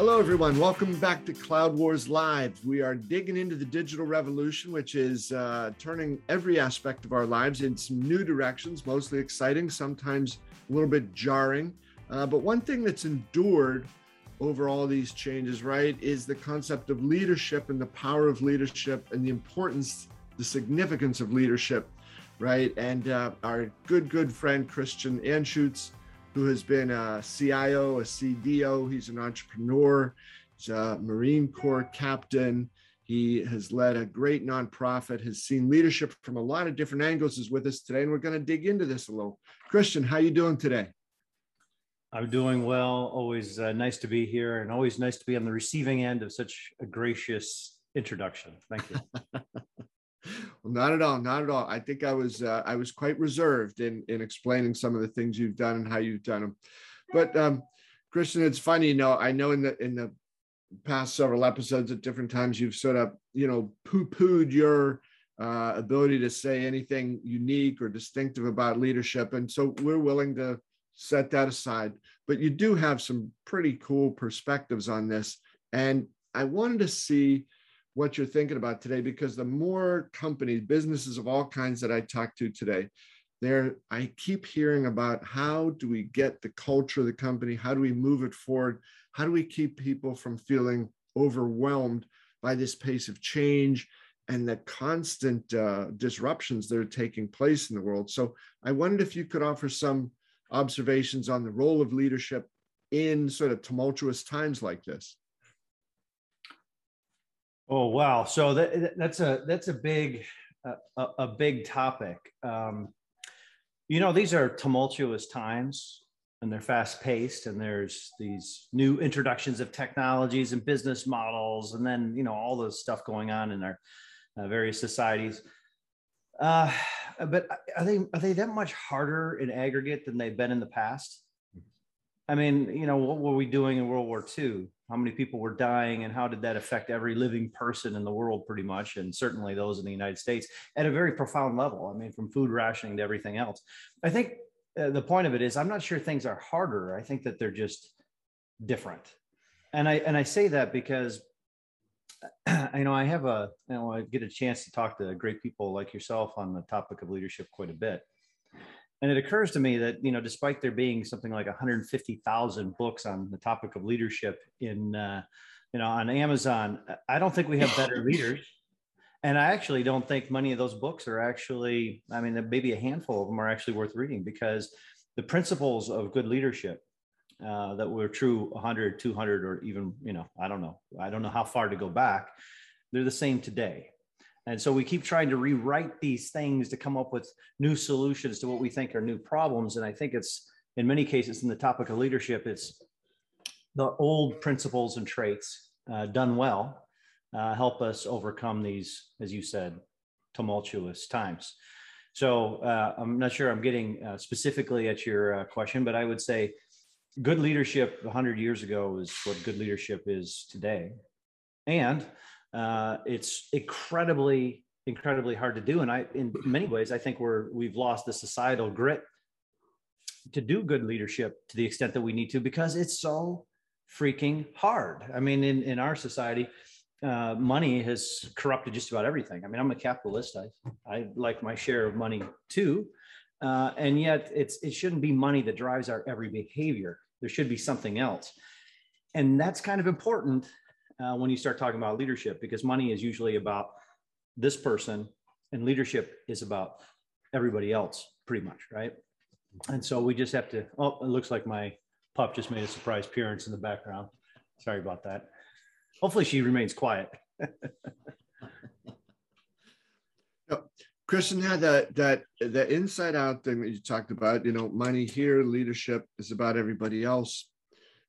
Hello, everyone. Welcome back to Cloud Wars Live. We are digging into the digital revolution, which is uh, turning every aspect of our lives in some new directions, mostly exciting, sometimes a little bit jarring. Uh, but one thing that's endured over all these changes, right, is the concept of leadership and the power of leadership and the importance, the significance of leadership, right? And uh, our good, good friend Christian Anschutz who has been a CIO, a CDO. He's an entrepreneur. He's a Marine Corps captain. He has led a great nonprofit, has seen leadership from a lot of different angles, is with us today. And we're going to dig into this a little. Christian, how you doing today? I'm doing well. Always uh, nice to be here and always nice to be on the receiving end of such a gracious introduction. Thank you. well, not at all, not at all. I think I was uh, I was quite reserved in in explaining some of the things you've done and how you've done them. But um, Christian, it's funny, you know. I know in the in the past several episodes at different times you've sort of you know poo pooed your uh, ability to say anything unique or distinctive about leadership, and so we're willing to set that aside. But you do have some pretty cool perspectives on this, and I wanted to see what you're thinking about today because the more companies, businesses of all kinds that I talk to today, there I keep hearing about how do we get the culture of the company, how do we move it forward, how do we keep people from feeling overwhelmed by this pace of change and the constant uh, disruptions that are taking place in the world. So I wondered if you could offer some observations on the role of leadership in sort of tumultuous times like this. Oh wow! So that, that's a that's a big a, a big topic. Um, you know, these are tumultuous times, and they're fast paced, and there's these new introductions of technologies and business models, and then you know all the stuff going on in our uh, various societies. Uh, but are they are they that much harder in aggregate than they've been in the past? I mean, you know, what were we doing in World War II? How many people were dying, and how did that affect every living person in the world, pretty much, and certainly those in the United States at a very profound level? I mean, from food rationing to everything else. I think uh, the point of it is, I'm not sure things are harder. I think that they're just different, and I and I say that because I know I have a, you know, I get a chance to talk to great people like yourself on the topic of leadership quite a bit. And it occurs to me that, you know, despite there being something like 150,000 books on the topic of leadership in, uh, you know, on Amazon, I don't think we have better leaders. And I actually don't think many of those books are actually, I mean, maybe a handful of them are actually worth reading because the principles of good leadership uh, that were true 100, 200, or even, you know, I don't know. I don't know how far to go back. They're the same today. And so we keep trying to rewrite these things to come up with new solutions to what we think are new problems. And I think it's in many cases in the topic of leadership, it's the old principles and traits uh, done well uh, help us overcome these, as you said, tumultuous times. So uh, I'm not sure I'm getting uh, specifically at your uh, question, but I would say good leadership 100 years ago is what good leadership is today. And uh, it's incredibly incredibly hard to do. And i in many ways i think we're we've lost the societal grit to do good leadership to the extent that we need to because it's so freaking hard. I mean in in our society uh, money has corrupted just about everything. I mean i'm a capitalist. I i like my share of money too. Uh, and yet it's it shouldn't be money that drives our every behavior. There should be something else. And that's kind of important uh, when you start talking about leadership because money is usually about this person and leadership is about everybody else pretty much right? And so we just have to oh it looks like my pup just made a surprise appearance in the background. Sorry about that. Hopefully she remains quiet. Christian had that that the inside out thing that you talked about. You know, money here, leadership is about everybody else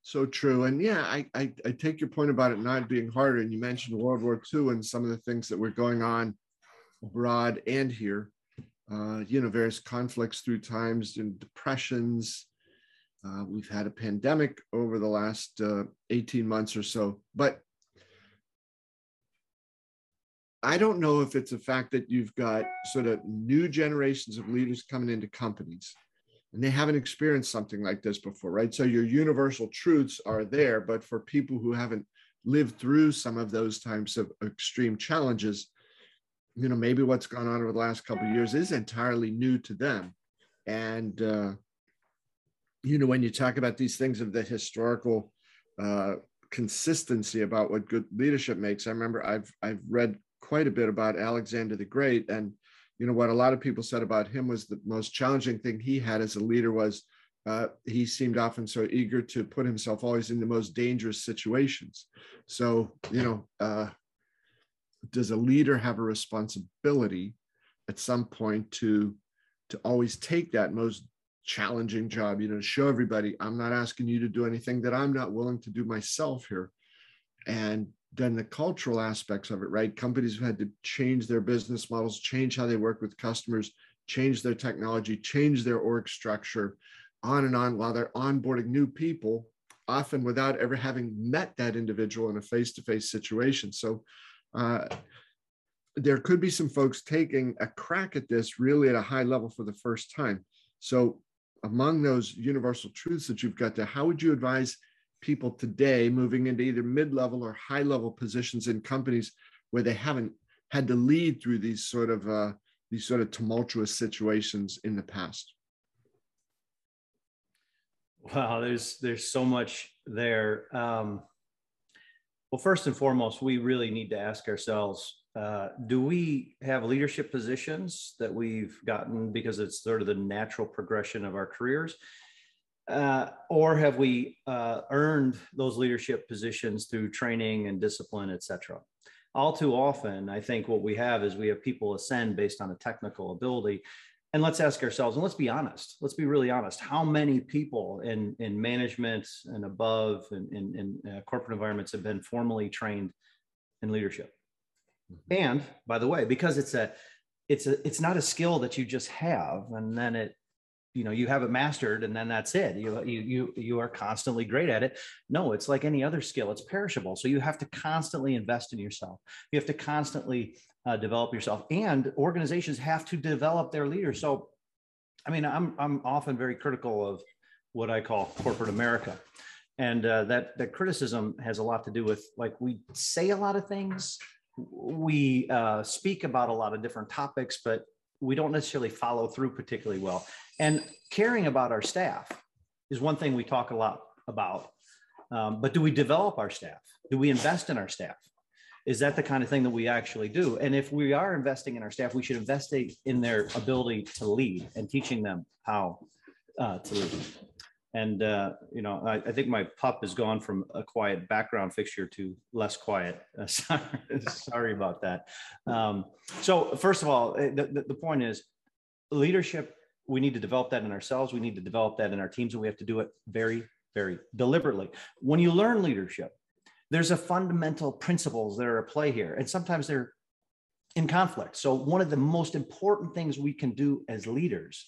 so true. And yeah, I, I, I take your point about it not being harder. And you mentioned World War II and some of the things that were going on abroad and here. Uh, you know, various conflicts through times and depressions. Uh, we've had a pandemic over the last uh, 18 months or so. But I don't know if it's a fact that you've got sort of new generations of leaders coming into companies and they haven't experienced something like this before, right? So your universal truths are there, but for people who haven't lived through some of those types of extreme challenges, you know, maybe what's gone on over the last couple of years is entirely new to them. And uh, you know, when you talk about these things of the historical uh, consistency about what good leadership makes, I remember I've I've read quite a bit about Alexander the Great, and you know what a lot of people said about him was the most challenging thing he had as a leader was uh, he seemed often so eager to put himself always in the most dangerous situations. So you know, uh, does a leader have a responsibility at some point to to always take that most challenging job, you know, show everybody I'm not asking you to do anything that I'm not willing to do myself here. And then the cultural aspects of it, right? Companies have had to change their business models, change how they work with customers, change their technology, change their org structure, on and on while they're onboarding new people, often without ever having met that individual in a face to face situation. So, uh, there could be some folks taking a crack at this really at a high level for the first time. So, among those universal truths that you've got there, how would you advise people today moving into either mid-level or high-level positions in companies where they haven't had to lead through these sort of uh, these sort of tumultuous situations in the past? Wow, there's there's so much there. Um, well, first and foremost, we really need to ask ourselves uh, do we have leadership positions that we've gotten because it's sort of the natural progression of our careers? Uh, or have we uh, earned those leadership positions through training and discipline, et cetera? All too often, I think what we have is we have people ascend based on a technical ability. And let's ask ourselves, and let's be honest, let's be really honest. How many people in, in management and above and in, in, uh, corporate environments have been formally trained in leadership? Mm-hmm. And by the way, because it's a it's a it's not a skill that you just have and then it you know you have it mastered and then that's it. You you you you are constantly great at it. No it's like any other skill it's perishable. So you have to constantly invest in yourself. You have to constantly uh, develop yourself and organizations have to develop their leaders. So i mean i'm i'm often very critical of what i call corporate america. And uh, that that criticism has a lot to do with like we say a lot of things we uh, speak about a lot of different topics, but we don't necessarily follow through particularly well. And caring about our staff is one thing we talk a lot about. Um, but do we develop our staff? Do we invest in our staff? Is that the kind of thing that we actually do? And if we are investing in our staff, we should invest in their ability to lead and teaching them how uh, to lead. And, uh, you know, I, I, think my pup has gone from a quiet background fixture to less quiet. Uh, sorry, sorry, about that. Um, so first of all, eh, the, the, the point is leadership, we need to develop that in ourselves. We need to develop that in our teams and we have to do it very, very deliberately. When you learn leadership, there's a fundamental principles that are at play here. And sometimes they're in conflict. So one of the most important things we can do as leaders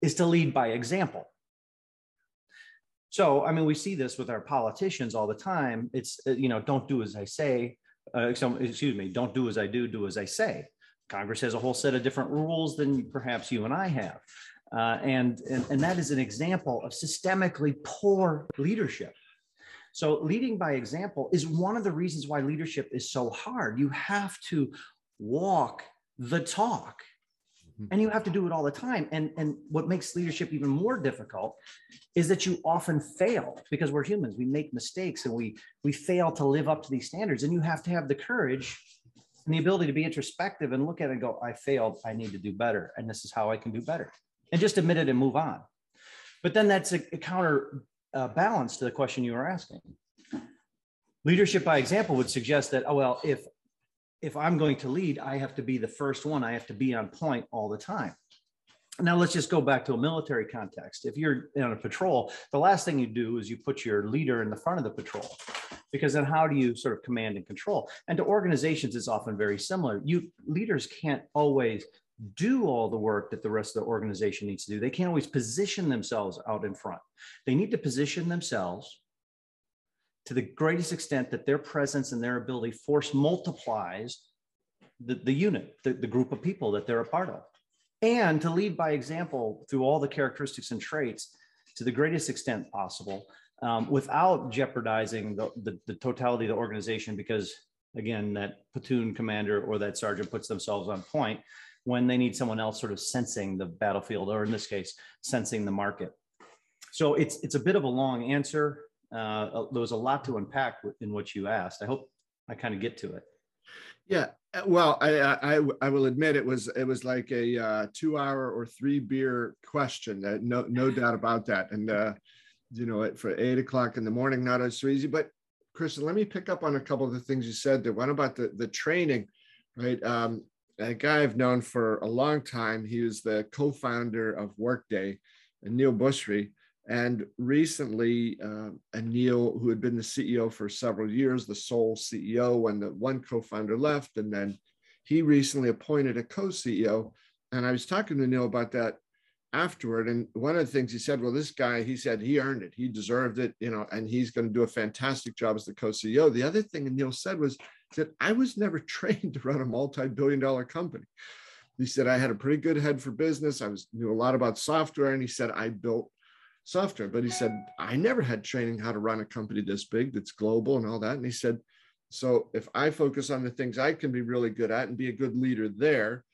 is to lead by example. So, I mean, we see this with our politicians all the time. It's, uh, you know, don't do as I say. Uh, excuse me, don't do as I do, do as I say. Congress has a whole set of different rules than perhaps you and I have. Uh, and, and, and that is an example of systemically poor leadership. So, leading by example is one of the reasons why leadership is so hard. You have to walk the talk and you have to do it all the time. And and what makes leadership even more difficult is that you often fail because we're humans. We make mistakes and we we fail to live up to these standards. And you have to have the courage and the ability to be introspective and look at it and go i failed. I need to do better. And this is how i can do better. And just admit it and move on. But then that's a, a counter uh, balance to the question you were asking. Leadership by example would suggest that oh well if if I'm going to lead, I have to be the first one. I have to be on point all the time. Now let's just go back to a military context. If you're on a patrol, the last thing you do is you put your leader in the front of the patrol, because then how do you sort of command and control? And to organizations, it's often very similar. You leaders can't always do all the work that the rest of the organization needs to do. They can't always position themselves out in front. They need to position themselves to the greatest extent that their presence and their ability force multiplies the, the unit, the, the group of people that they're a part of. and to lead by example through all the characteristics and traits to the greatest extent possible um, without jeopardizing the, the, the totality of the organization because again that platoon commander or that sergeant puts themselves on point when they need someone else sort of sensing the battlefield or in this case sensing the market so it's it's a bit of a long answer uh, there was a lot to unpack in what you asked i hope i kind of get to it yeah uh, well I, I i will admit it was it was like a uh, two hour or three beer question uh, no no doubt about that and uh you know for eight o'clock in the morning not as so easy but Christian, let me pick up on a couple of the things you said there. One about the, the training, right? Um, a guy I've known for a long time. He was the co-founder of Workday, Aneel Bhusri. And recently, uh, Aneel, who had been the CEO for several years, the sole CEO when the one co-founder left, and then he recently appointed a co-CEO. And I was talking to Aneel about that afterward. And one of the things he said, well, this guy, he said he earned it, he deserved it, you know, and he's going to do a fantastic job as the co-CEO. The other thing Aneel said was that I was never trained to run a multi-billion dollar company. He said I had a pretty good head for business. I was knew a lot about software, and he said I built software. But he said I never had training how to run a company this big, that's global, and all that. And he said, so if I focus on the things I can be really good at and be a good leader there,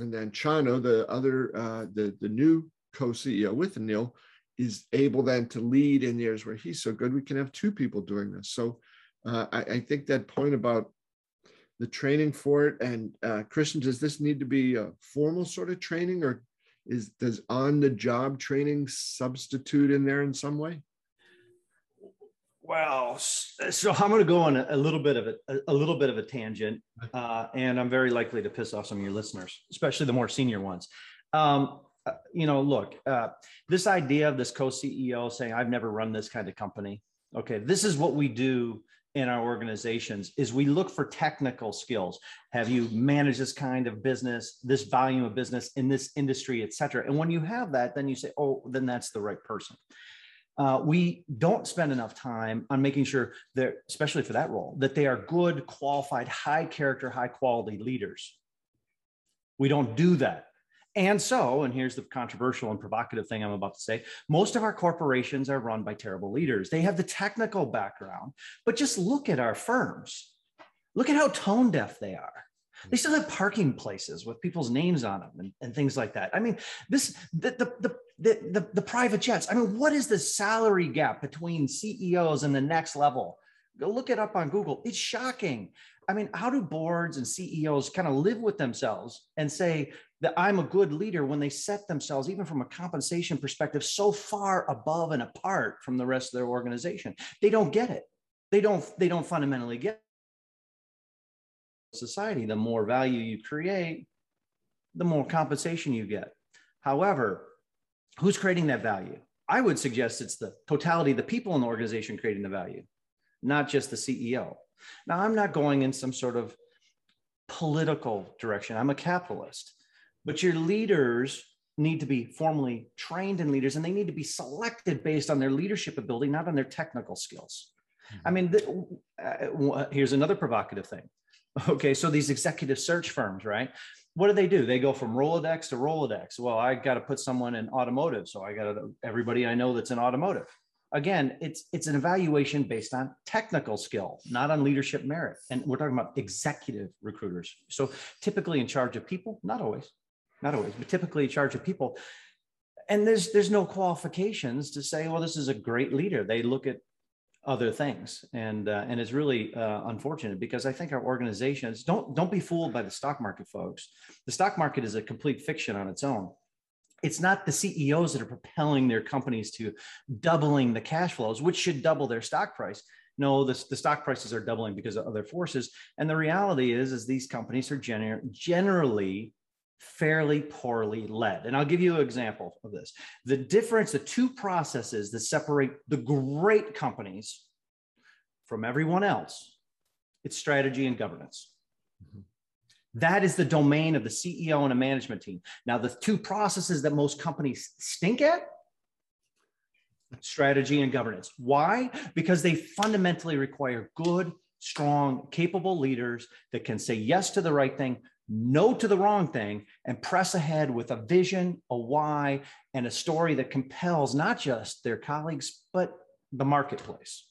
and then Chano, the other, uh, the, the new co-CEO with Aneel, is able then to lead in areas where he's so good, we can have two people doing this. So uh, I, I, think that point about the training for it and uh, Christian, does this need to be a formal sort of training or is does on the job training substitute in there in some way? Well, so I'm going to go on a, little bit of a, a little bit of a tangent, uh, and I'm very likely to piss off some of your listeners, especially the more senior ones. Um, uh, you know, look, uh, this idea of this co-CEO saying, "I've never run this kind of company." Okay, this is what we do in our organizations: is we look for technical skills. Have you managed this kind of business, this volume of business in this industry, et cetera? And when you have that, then you say, "Oh, then that's the right person." uh, we don't spend enough time on making sure that, especially for that role, that they are good, qualified, high character, high quality leaders. We don't do that. And so, and here's the controversial and provocative thing I'm about to say most of our corporations are run by terrible leaders. They have the technical background, but just look at our firms. Look at how tone deaf they are. They still have parking places with people's names on them and, and things like that. I mean, this the, the the the, the, the private jets. I mean, what is the salary gap between CEOs and the next level? Go look it up on Google. It's shocking. I mean, how do boards and CEOs kind of live with themselves and say that I'm a good leader when they set themselves, even from a compensation perspective, so far above and apart from the rest of their organization? They don't get it. They don't. They don't fundamentally get society. The more value you create, the more compensation you get. However, who's creating that value? I would suggest it's the totality of the people in the organization creating the value, not just the CEO. Now, I'm not going in some sort of political direction. I'm a capitalist, but your leaders need to be formally trained in leaders and they need to be selected based on their leadership ability, not on their technical skills. I mean, the, uh, here's another provocative thing. Okay, so these executive search firms, right? what do they do? They go from Rolodex to Rolodex. Well, I got to put someone in automotive, so I got everybody I know that's in automotive. Again, it's it's an evaluation based on technical skill, not on leadership merit. And we're talking about executive recruiters. So typically in charge of people, not always, not always, but typically in charge of people. And there's there's no qualifications to say, well, this is a great leader. They look at other things and uh, and it's really uh, unfortunate because i think our organizations don't don't be fooled by the stock market folks the stock market is a complete fiction on its own it's not the ceos that are propelling their companies to doubling the cash flows which should double their stock price no the, the stock prices are doubling because of other forces and the reality is is these companies are gener- generally fairly poorly led. And I'll give you an example of this. The difference, the two processes that separate the great companies from everyone else, it's strategy and governance. Mm-hmm. That is the domain of the CEO and a management team. Now, the two processes that most companies stink at strategy and governance. Why? Because they fundamentally require good, strong, capable leaders that can say yes to the right thing, no to the wrong thing and press ahead with a vision, a why, and a story that compels not just their colleagues, but the marketplace.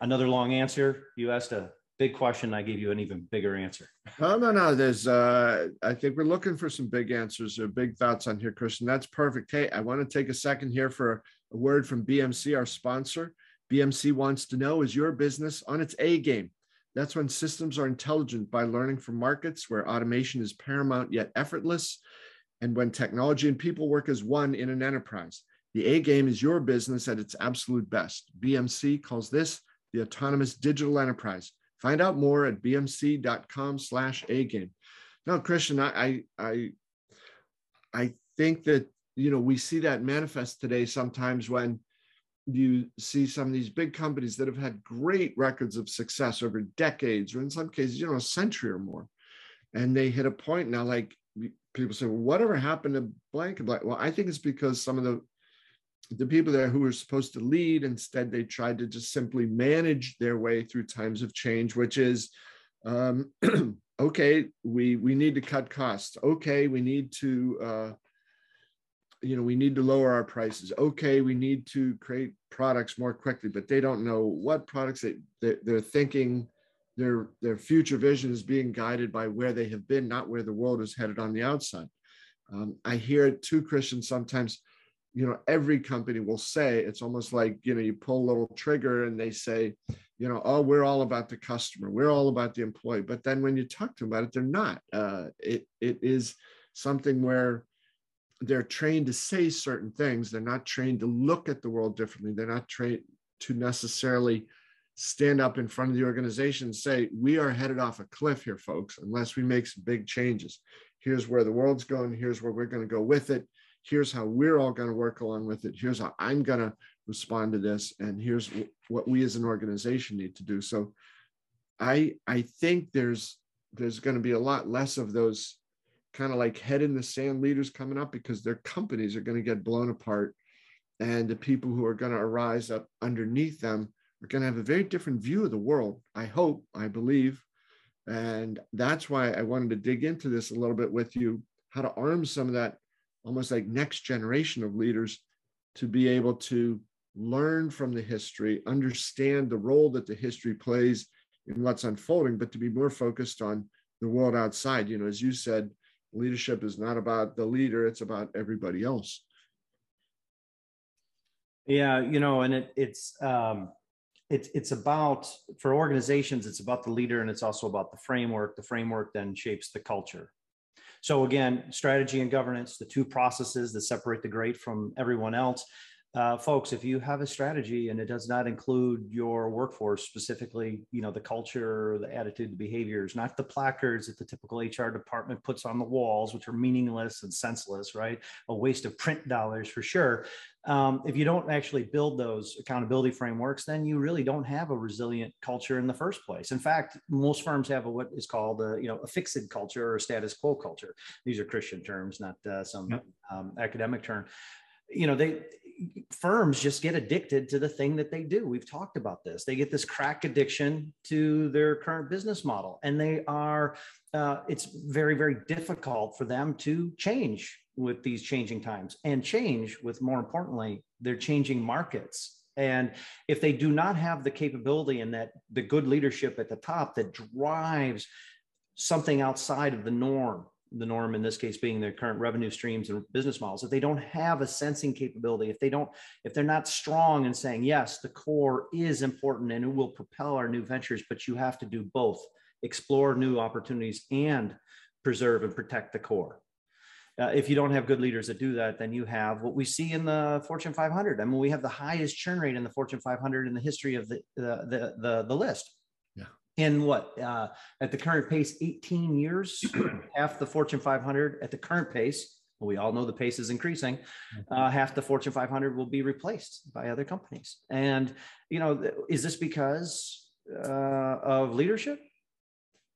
Another long answer. You asked a big question. I gave you an even bigger answer. No, no, no. There's, uh, I think we're looking for some big answers or big thoughts on here, Christian. That's perfect. Hey, I want to take a second here for a word from BMC, our sponsor. BMC wants to know is your business on its A game? That's when systems are intelligent by learning from markets where automation is paramount yet effortless, and when technology and people work as one in an enterprise. The A game is your business at its absolute best. BMC calls this the autonomous digital enterprise. Find out more at bmc.com slash A game. Now, Christian, I, I, I think that, you know, we see that manifest today sometimes when you see some of these big companies that have had great records of success over decades, or in some cases, you know, a century or more. And they hit a point now, like people say, well, whatever happened to blank and blank? Well, I think it's because some of the the people there who were supposed to lead, instead they tried to just simply manage their way through times of change, which is um, okay, we we need to cut costs. Okay, we need to uh, you know we need to lower our prices okay we need to create products more quickly but they don't know what products they, they they're thinking their their future vision is being guided by where they have been not where the world is headed on the outside um, i hear it too christian sometimes you know every company will say it's almost like you know you pull a little trigger and they say you know oh we're all about the customer we're all about the employee but then when you talk to them about it they're not uh, it it is something where they're trained to say certain things. They're not trained to look at the world differently. They're not trained to necessarily stand up in front of the organization and say, we are headed off a cliff here, folks, unless we make some big changes. Here's where the world's going. Here's where we're going to go with it. Here's how we're all going to work along with it. Here's how I'm going to respond to this. And here's what we as an organization need to do. So I I think there's there's going to be a lot less of those kind of like head in the sand leaders coming up because their companies are going to get blown apart and the people who are going to arise up underneath them are going to have a very different view of the world i hope i believe and that's why i wanted to dig into this a little bit with you how to arm some of that almost like next generation of leaders to be able to learn from the history understand the role that the history plays in what's unfolding but to be more focused on the world outside. You know as you said leadership is not about the leader it's about everybody else. Yeah you know and it, it's um it's it's about for organizations it's about the leader and it's also about the framework. The framework then shapes the culture so again strategy and governance the two processes that separate the great from everyone else uh, folks, if you have a strategy and it does not include your workforce, specifically, you know, the culture, the attitude, the behaviors, not the placards that the typical HR department puts on the walls, which are meaningless and senseless, right? A waste of print dollars for sure. Um, if you don't actually build those accountability frameworks, then you really don't have a resilient culture in the first place. In fact, most firms have a, what is called a, you know, a fixed culture or a status quo culture. These are Christian terms, not uh, some yep. um, academic term you know they firms just get addicted to the thing that they do we've talked about this they get this crack addiction to their current business model and they are uh, it's very very difficult for them to change with these changing times. And change with more importantly they're changing markets. And if they do not have the capability and that the good leadership at the top that drives something outside of the norm the norm in this case being their current revenue streams and business models if they don't have a sensing capability if they don't if they're not strong in saying yes the core is important and it will propel our new ventures but you have to do both explore new opportunities and preserve and protect the core uh, if you don't have good leaders that do that, then you have what we see in the Fortune 500. I mean, we have the highest churn rate in the Fortune 500 in the history of the the the, the, the list Yeah. in what uh, at the current pace 18 years half the fortune 500 at the current pace well, we all know the pace is increasing mm-hmm. uh, half the fortune 500 will be replaced by other companies and you know is this because uh, of leadership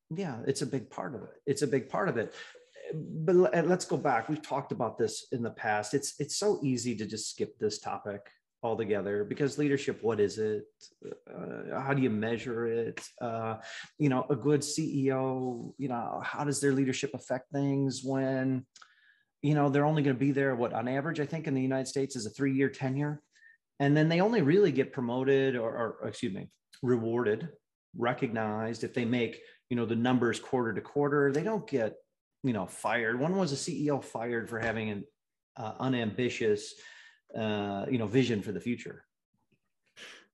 yeah it's a big part of it it's a big part of it but let's go back. We've talked about this in the past. It's it's so easy to just skip this topic altogether because leadership what is it? Uh, how do you measure it? Uh, you know a good ceo you know how does their leadership affect things when you know they're only going to be there what on average i think in the united states is a three year tenure. And then they only really get promoted or, or excuse me rewarded recognized if they make you know the numbers quarter to quarter. They don't get you know fired. One was a ceo fired for having an uh, unambitious uh, you know vision for the future.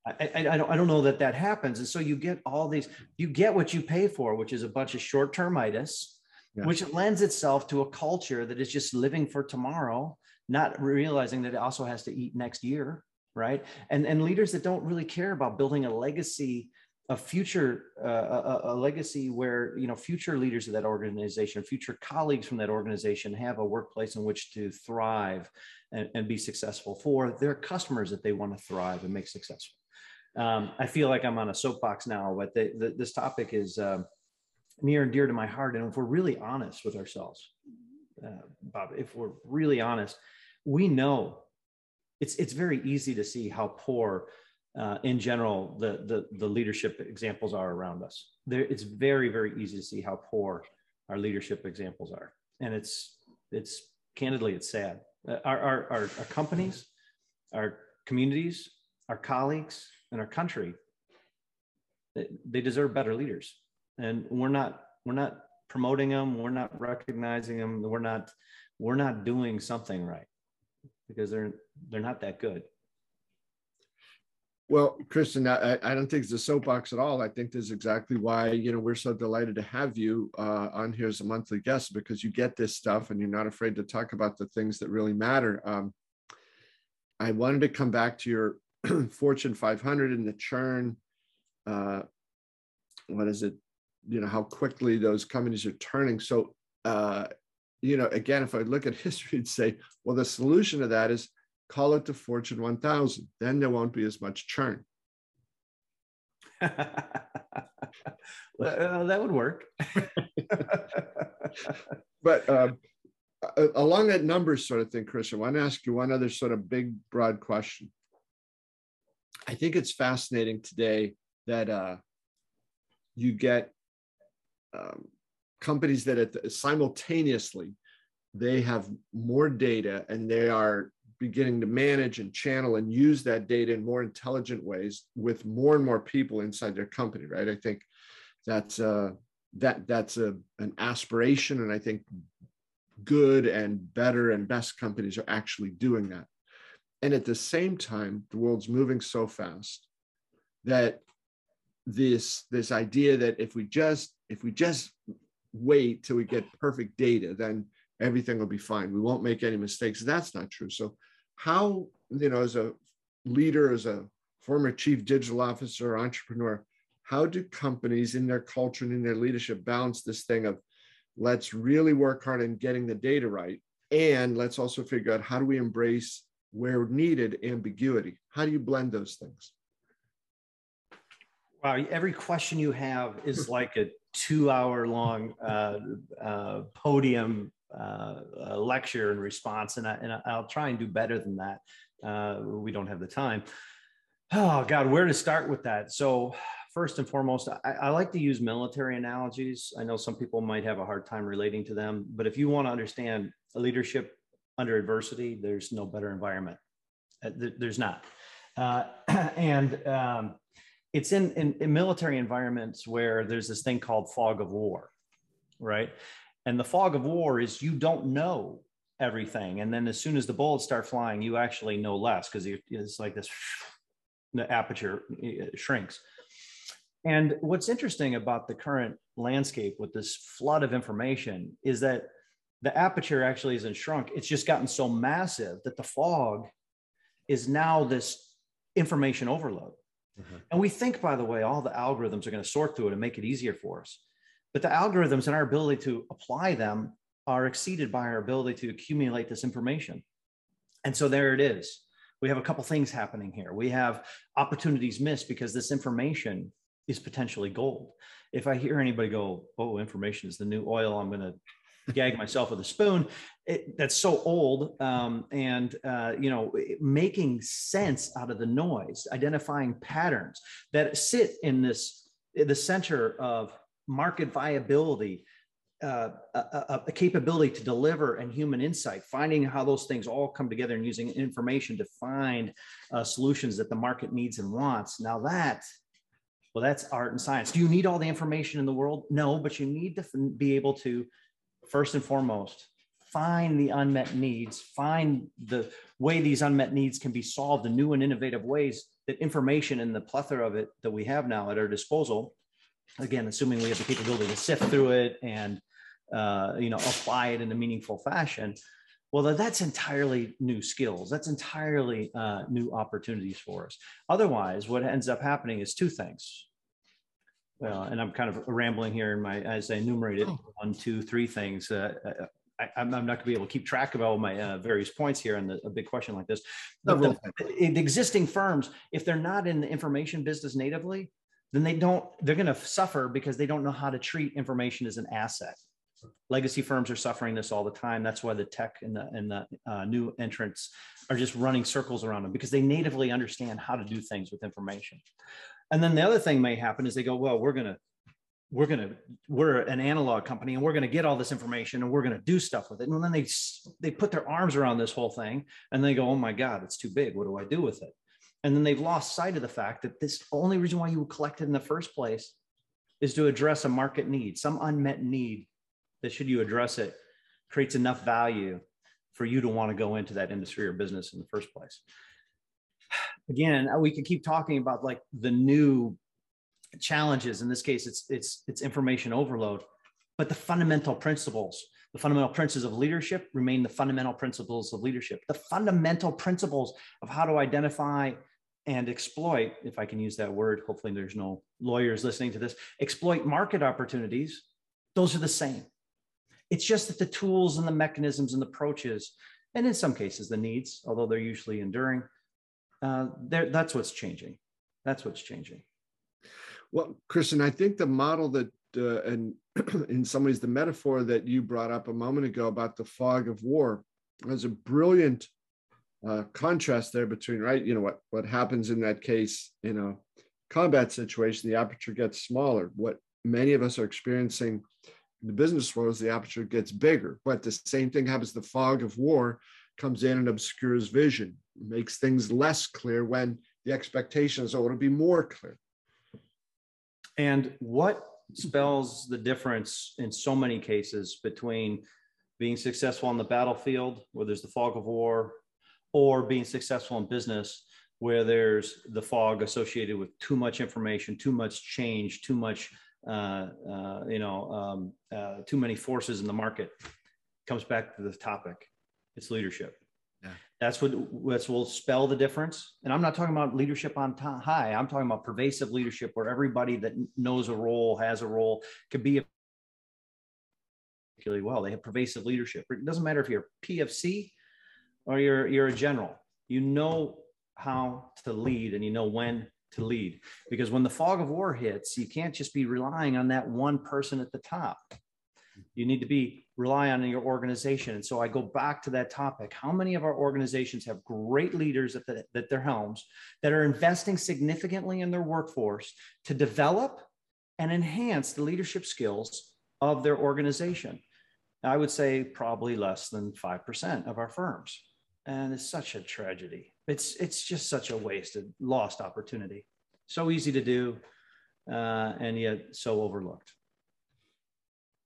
I, I, I, don't, I don't know that that happens. And so you get all these you get what you pay for which is a bunch of short-termitis yeah. which lends itself to a culture that is just living for tomorrow not realizing that it also has to eat next year right? And and leaders that don't really care about building a legacy a future uh, a, a, legacy where you know future leaders of that organization future colleagues from that organization have a workplace in which to thrive and, and be successful for their customers that they want to thrive and make successful. Um, i feel like i'm on a soapbox now but the, the, this topic is um, near and dear to my heart. And if we're really honest with ourselves uh, bob if we're really honest we know it's it's very easy to see how poor uh, in general, the, the, the leadership examples are around us. There, it's very, very easy to see how poor our leadership examples are. And it's, it's candidly, it's sad. Uh, our, our, our, our companies, our communities, our colleagues, and our country, they, they deserve better leaders. And we're not, we're not promoting them. We're not recognizing them. We're not, we're not doing something right because they're, they're not that good. Well, Christian, I, I don't think it's a soapbox at all. I think this is exactly why you know we're so delighted to have you uh, on here as a monthly guest because you get this stuff and you're not afraid to talk about the things that really matter. Um, I wanted to come back to your Fortune 500 and the churn. Uh, what is it? You know how quickly those companies are turning. So, uh, you know, again, if I look at history and say, well, the solution to that is call it the Fortune 1000. Then there won't be as much churn. well, that would work. but um, along that numbers sort of thing, Chris, I want to ask you one other sort of big, broad question. I think it's fascinating today that uh, you get um, companies that simultaneously they have more data and they are beginning to manage and channel and use that data in more intelligent ways with more and more people inside their company right i think that's uh that that's a an aspiration and i think good and better and best companies are actually doing that and at the same time the world's moving so fast that this this idea that if we just if we just wait till we get perfect data then everything will be fine. We won't make any mistakes. That's not true. So, how, you know, as a leader, as a former chief digital officer, entrepreneur, how do companies in their culture and in their leadership balance this thing of let's really work hard in getting the data right? And let's also figure out how do we embrace where needed ambiguity? How do you blend those things? Wow, every question you have is like a two hour long uh, uh, podium uh, lecture and response, and, I, and I'll try and do better than that. Uh, we don't have the time. Oh God, where to start with that? So first and foremost, I, I, like to use military analogies. I know some people might have a hard time relating to them, but if you want to understand leadership under adversity, there's no better environment. Uh, there's not. Uh, and um, it's in, in, in military environments where there's this thing called fog of war, right? And the fog of war is you don't know everything. And then as soon as the bullets start flying, you actually know less because it's like this the aperture shrinks. And what's interesting about the current landscape with this flood of information is that the aperture actually isn't shrunk. It's just gotten so massive that the fog is now this information overload. Mm-hmm. And we think, by the way, all the algorithms are going to sort through it and make it easier for us. But the algorithms and our ability to apply them are exceeded by our ability to accumulate this information. And so there it is. We have a couple things happening here. We have opportunities missed because this information is potentially gold. If I hear anybody go, "Oh, information is the new oil," I'm going to gag myself with a spoon. It, that's so old, um, and uh, you know, making sense out of the noise, identifying patterns that sit in this the center of market viability, uh, a, a, capability to deliver and human insight, finding how those things all come together and using information to find uh, solutions that the market needs and wants. Now that, well, that's art and science. Do you need all the information in the world? No, but you need to be able to, first and foremost, find the unmet needs, find the way these unmet needs can be solved in new and innovative ways that information and the plethora of it that we have now at our disposal again, assuming we have the capability to sift through it and uh, you know apply it in a meaningful fashion, well, that's entirely new skills. That's entirely uh, new opportunities for us. Otherwise, what ends up happening is two things. Well, and I'm kind of rambling here in my as I enumerated oh. one, two, three things. Uh, uh I, am not going to be able to keep track of all my uh, various points here in the, a big question like this. But the, the, existing firms, if they're not in the information business natively, then they don't they're going to suffer because they don't know how to treat information as an asset. Legacy firms are suffering this all the time. That's why the tech and the and the uh, new entrants are just running circles around them because they natively understand how to do things with information. And then the other thing may happen is they go well we're going to we're going to we're an analog company and we're going to get all this information and we're going to do stuff with it. And then they they put their arms around this whole thing and they go oh my god it's too big. What do i do with it and then they've lost sight of the fact that this only reason why you collected in the first place is to address a market need, some unmet need that should you address it creates enough value for you to want to go into that industry or business in the first place. Again, uh, we could keep talking about like the new challenges. In this case, it's it's it's information overload, but the fundamental principles the fundamental principles of leadership remain the fundamental principles of leadership. The fundamental principles of how to identify and exploit, if I can use that word, hopefully there's no lawyers listening to this, exploit market opportunities, those are the same. It's just that the tools and the mechanisms and the approaches, and in some cases the needs, although they're usually enduring, uh, that's what's changing. That's what's changing. Well, Christian, I think the model that, uh, and in some ways, the metaphor that you brought up a moment ago about the fog of war was a brilliant uh, contrast there between right you know what what happens in that case in a combat situation the aperture gets smaller. What many of us are experiencing in the business world is the aperture gets bigger but the same thing happens the fog of war comes in and obscures vision makes things less clear when the expectation is oh it'll be more clear. And what spells the difference in so many cases between being successful on the battlefield where there's the fog of war or being successful in business where there's the fog associated with too much information, too much change, too much, uh, uh, you know, um, uh, too many forces in the market. Comes back to the topic. It's leadership. Yeah. That's what that's will spell the difference. And I'm not talking about leadership on t- high. I'm talking about pervasive leadership where everybody that knows a role has a role could be particularly well. They have pervasive leadership. It doesn't matter if you're PFC or you're you're a general you know how to lead and you know when to lead. Because when the fog of war hits you can't just be relying on that one person at the top. You need to be rely on your organization. And so i go back to that topic. How many of our organizations have great leaders at, the, at their helms that are investing significantly in their workforce to develop and enhance the leadership skills of their organization? I would say probably less than 5% of our firms and it's such a tragedy. It's it's just such a wasted lost opportunity. So easy to do uh, and yet so overlooked.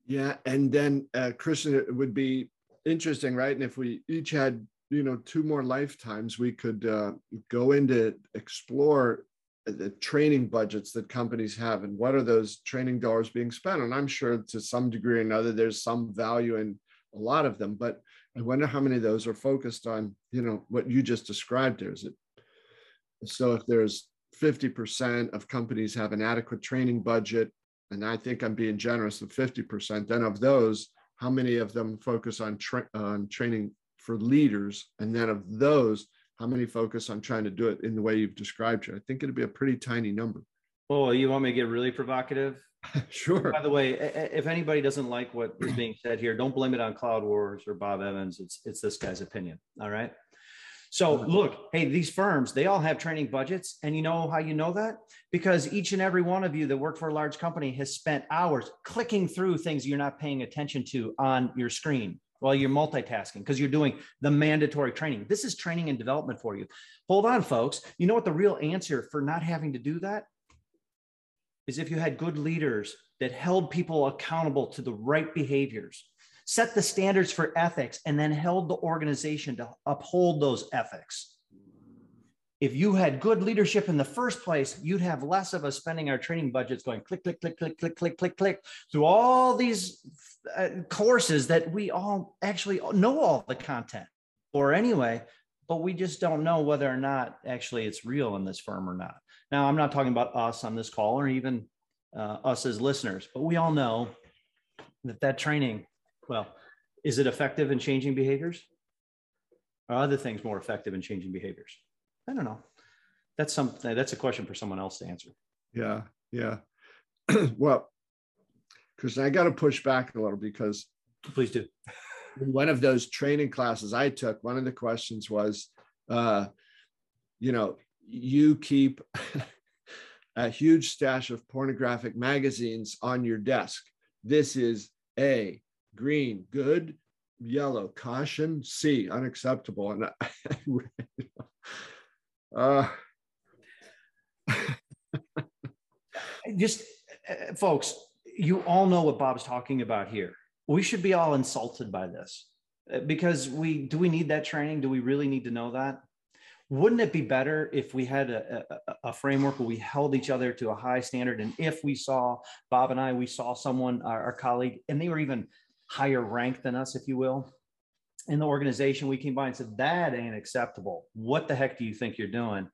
Yeah and then uh, christian it would be interesting right? And if we each had you know two more lifetimes we could uh, go into explore the training budgets that companies have and what are those training dollars being spent and i'm sure to some degree or another there's some value in a lot of them but I wonder how many of those are focused on, you know, what you just described there. Is it so if there's 50% of companies have an adequate training budget, and I think I'm being generous of 50%, then of those, how many of them focus on, tra- on training for leaders? And then of those, how many focus on trying to do it in the way you've described it? I think it'd be a pretty tiny number. Well, you want me to get really provocative? sure. By the way, if anybody doesn't like what is being said here, don't blame it on Cloud Wars or Bob Evans. It's it's this guy's opinion. All right. So look, hey, these firms, they all have training budgets. And you know how you know that? Because each and every one of you that work for a large company has spent hours clicking through things you're not paying attention to on your screen while you're multitasking because you're doing the mandatory training. This is training and development for you. Hold on, folks. You know what the real answer for not having to do that is if you had good leaders that held people accountable to the right behaviors, set the standards for ethics, and then held the organization to uphold those ethics. If you had good leadership in the first place, you'd have less of us spending our training budgets going click, click, click, click, click, click, click, click through all these uh, courses that we all actually know all the content or anyway, but we just don't know whether or not actually it's real in this firm or not. Now, I'm not talking about us on this call or even uh, us as listeners, but we all know that that training, well, is it effective in changing behaviors? Are other things more effective in changing behaviors? I don't know. That's something. That's a question for someone else to answer. Yeah, yeah. well, Christian, I got to push back a little because please do. one of those training classes I took, one of the questions was, uh, you know, you keep a huge stash of pornographic magazines on your desk. This is A, green, good, yellow, caution, C, unacceptable. And uh, just uh, folks, you all know what Bob's talking about here. We should be all insulted by this uh, because we do we need that training? Do we really need to know that? Wouldn't it be better if we had a, a, a, framework where we held each other to a high standard? And if we saw bob and i we saw someone our, our, colleague and they were even higher ranked than us if you will in the organization we came by and said that ain't acceptable. What the heck do you think you're doing?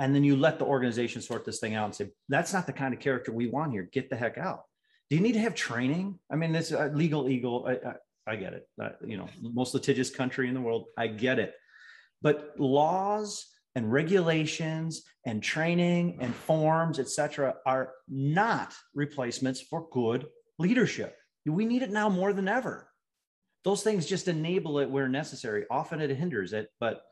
And then you let the organization sort this thing out and say that's not the kind of character we want here. Get the heck out. Do you need to have training? I mean this uh, legal eagle I, I, I get it. Uh, you know most litigious country in the world. I get it but laws and regulations and training and forms, etc., are not replacements for good leadership. We need it now more than ever. Those things just enable it where necessary. Often it hinders it, but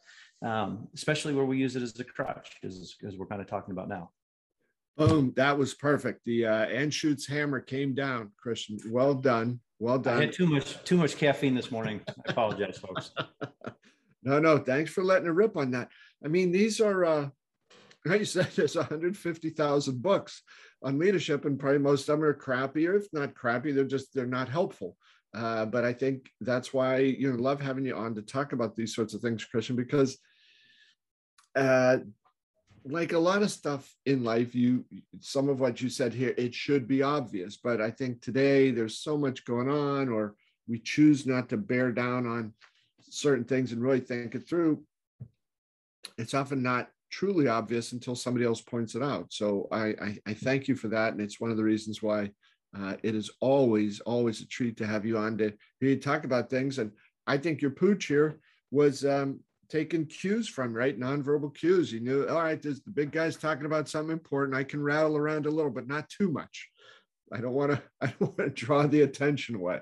um, especially where we use it as a crutch, as, as we're kind of talking about now. Boom! That was perfect. The uh, Anschutz hammer came down, Christian. Well done. Well done. I had too much too much caffeine this morning. I apologize, folks. No, no, thanks for letting a rip on that. I mean, these are, uh, like you said, there's 150,000 books on leadership, and probably most of them are crappy, or if not crappy, they're just they're not helpful. Uh, but I think that's why you know love having you on to talk about these sorts of things, Christian, because uh, like a lot of stuff in life, you some of what you said here, it should be obvious, but I think today there's so much going on, or we choose not to bear down on certain things and really think it through, it's often not truly obvious until somebody else points it out. So I, I, I thank you for that. And it's one of the reasons why uh, it is always, always a treat to have you on to hear you talk about things. And I think your pooch here was um, taking cues from, right? Nonverbal cues. You knew, all right, this, the big guy's talking about something important. I can rattle around a little, but not too much. I don't want to, I don't want to draw the attention away.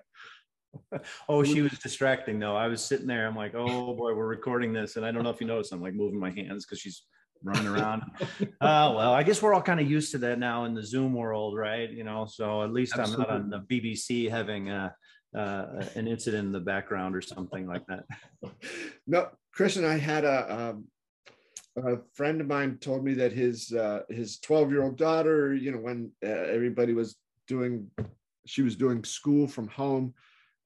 oh, she was distracting though. I was sitting there. I'm like, oh boy, we're recording this, and I don't know if you noticed. I'm like moving my hands because she's running around. uh, well, I guess we're all kind of used to that now in the Zoom world, right? You know, so at least Absolutely. I'm not on the BBC having a, uh, an incident in the background or something like that. No, Christian, I had a. Um, a friend of mine told me that his uh, his 12 year old daughter, you know, when uh, everybody was doing, she was doing school from home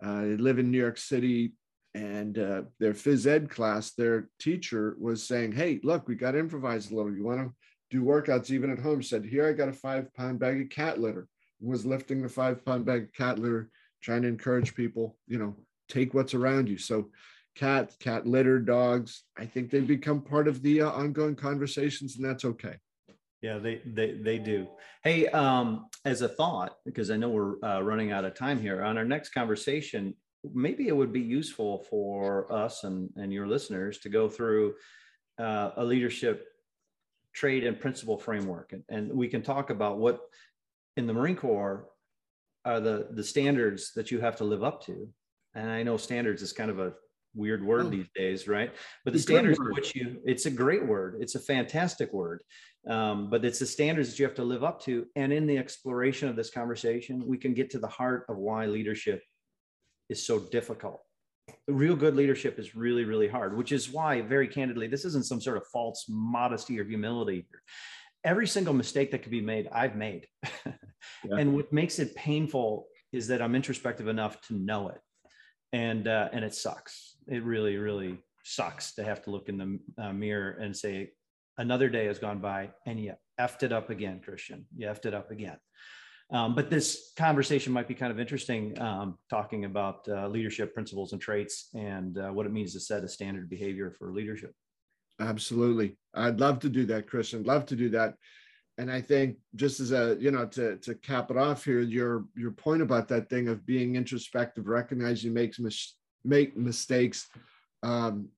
uh, they live in New York City, and uh, their phys ed class, their teacher was saying, "Hey, look, we got to improvise a little. You want to do workouts even at home?" Said, "Here, I got a five pound bag of cat litter." Was lifting the five pound bag of cat litter, trying to encourage people, you know, take what's around you. So, cat, cat litter, dogs. I think they become part of the uh, ongoing conversations, and that's okay. Yeah, they they they do. Hey, um, as a thought, because I know we're uh, running out of time here, on our next conversation, maybe it would be useful for us and and your listeners to go through uh, a leadership trade and principle framework, and, and we can talk about what in the Marine Corps are the the standards that you have to live up to. And I know standards is kind of a weird word oh. these days, right? But the standards which you it's a great word. It's a fantastic word. Um, but it's the standards that you have to live up to. And in the exploration of this conversation, we can get to the heart of why leadership is so difficult. Real good leadership is really, really hard, which is why, very candidly, this isn't some sort of false modesty or humility. Every single mistake that could be made, I've made. yeah. And what makes it painful is that I'm introspective enough to know it. And uh, and it sucks. It really, really sucks to have to look in the uh, mirror and say, another day has gone by and you effed it up again, Christian. You effed it up again. Um, but this conversation might be kind of interesting, um, talking about uh, leadership principles and traits and uh, what it means to set a standard behavior for leadership. Absolutely, I'd love to do that, Christian. Love to do that. And I think just as a you know to to cap it off here, your your point about that thing of being introspective, recognizing makes mis- make mistakes, um,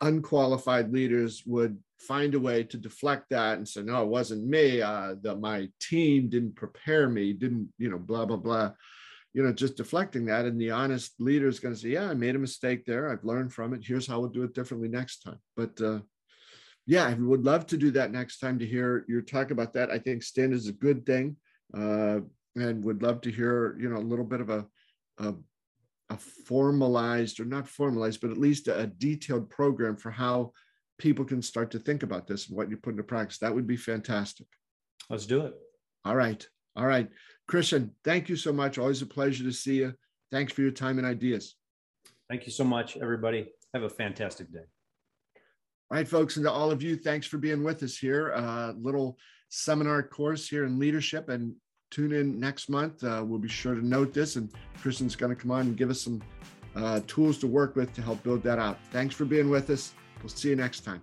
unqualified leaders would find a way to deflect that and say, no, it wasn't me. Uh, the, my team didn't prepare me, didn't, you know, blah, blah, blah. You know, just deflecting that. And the honest leader is going to say, yeah, I made a mistake there. I've learned from it. Here's how we'll do it differently next time. But uh, yeah, I would love to do that next time to hear your talk about that. I think stand is a good thing. Uh, and would love to hear, you know, a little bit of a, a a formalized or not formalized, but at least a, a detailed program for how people can start to think about this and what you put into practice. That would be fantastic. Let's do it. All right. All right. Christian, thank you so much. Always a pleasure to see you. Thanks for your time and ideas. Thank you so much, everybody. Have a fantastic day. All right, folks, and to all of you, thanks for being with us here. A uh, little seminar course here in leadership and tune in next month. Uh, we'll be sure to note this, and Christian's going to come on and give us some uh, tools to work with to help build that out. Thanks for being with us. We'll see you next time.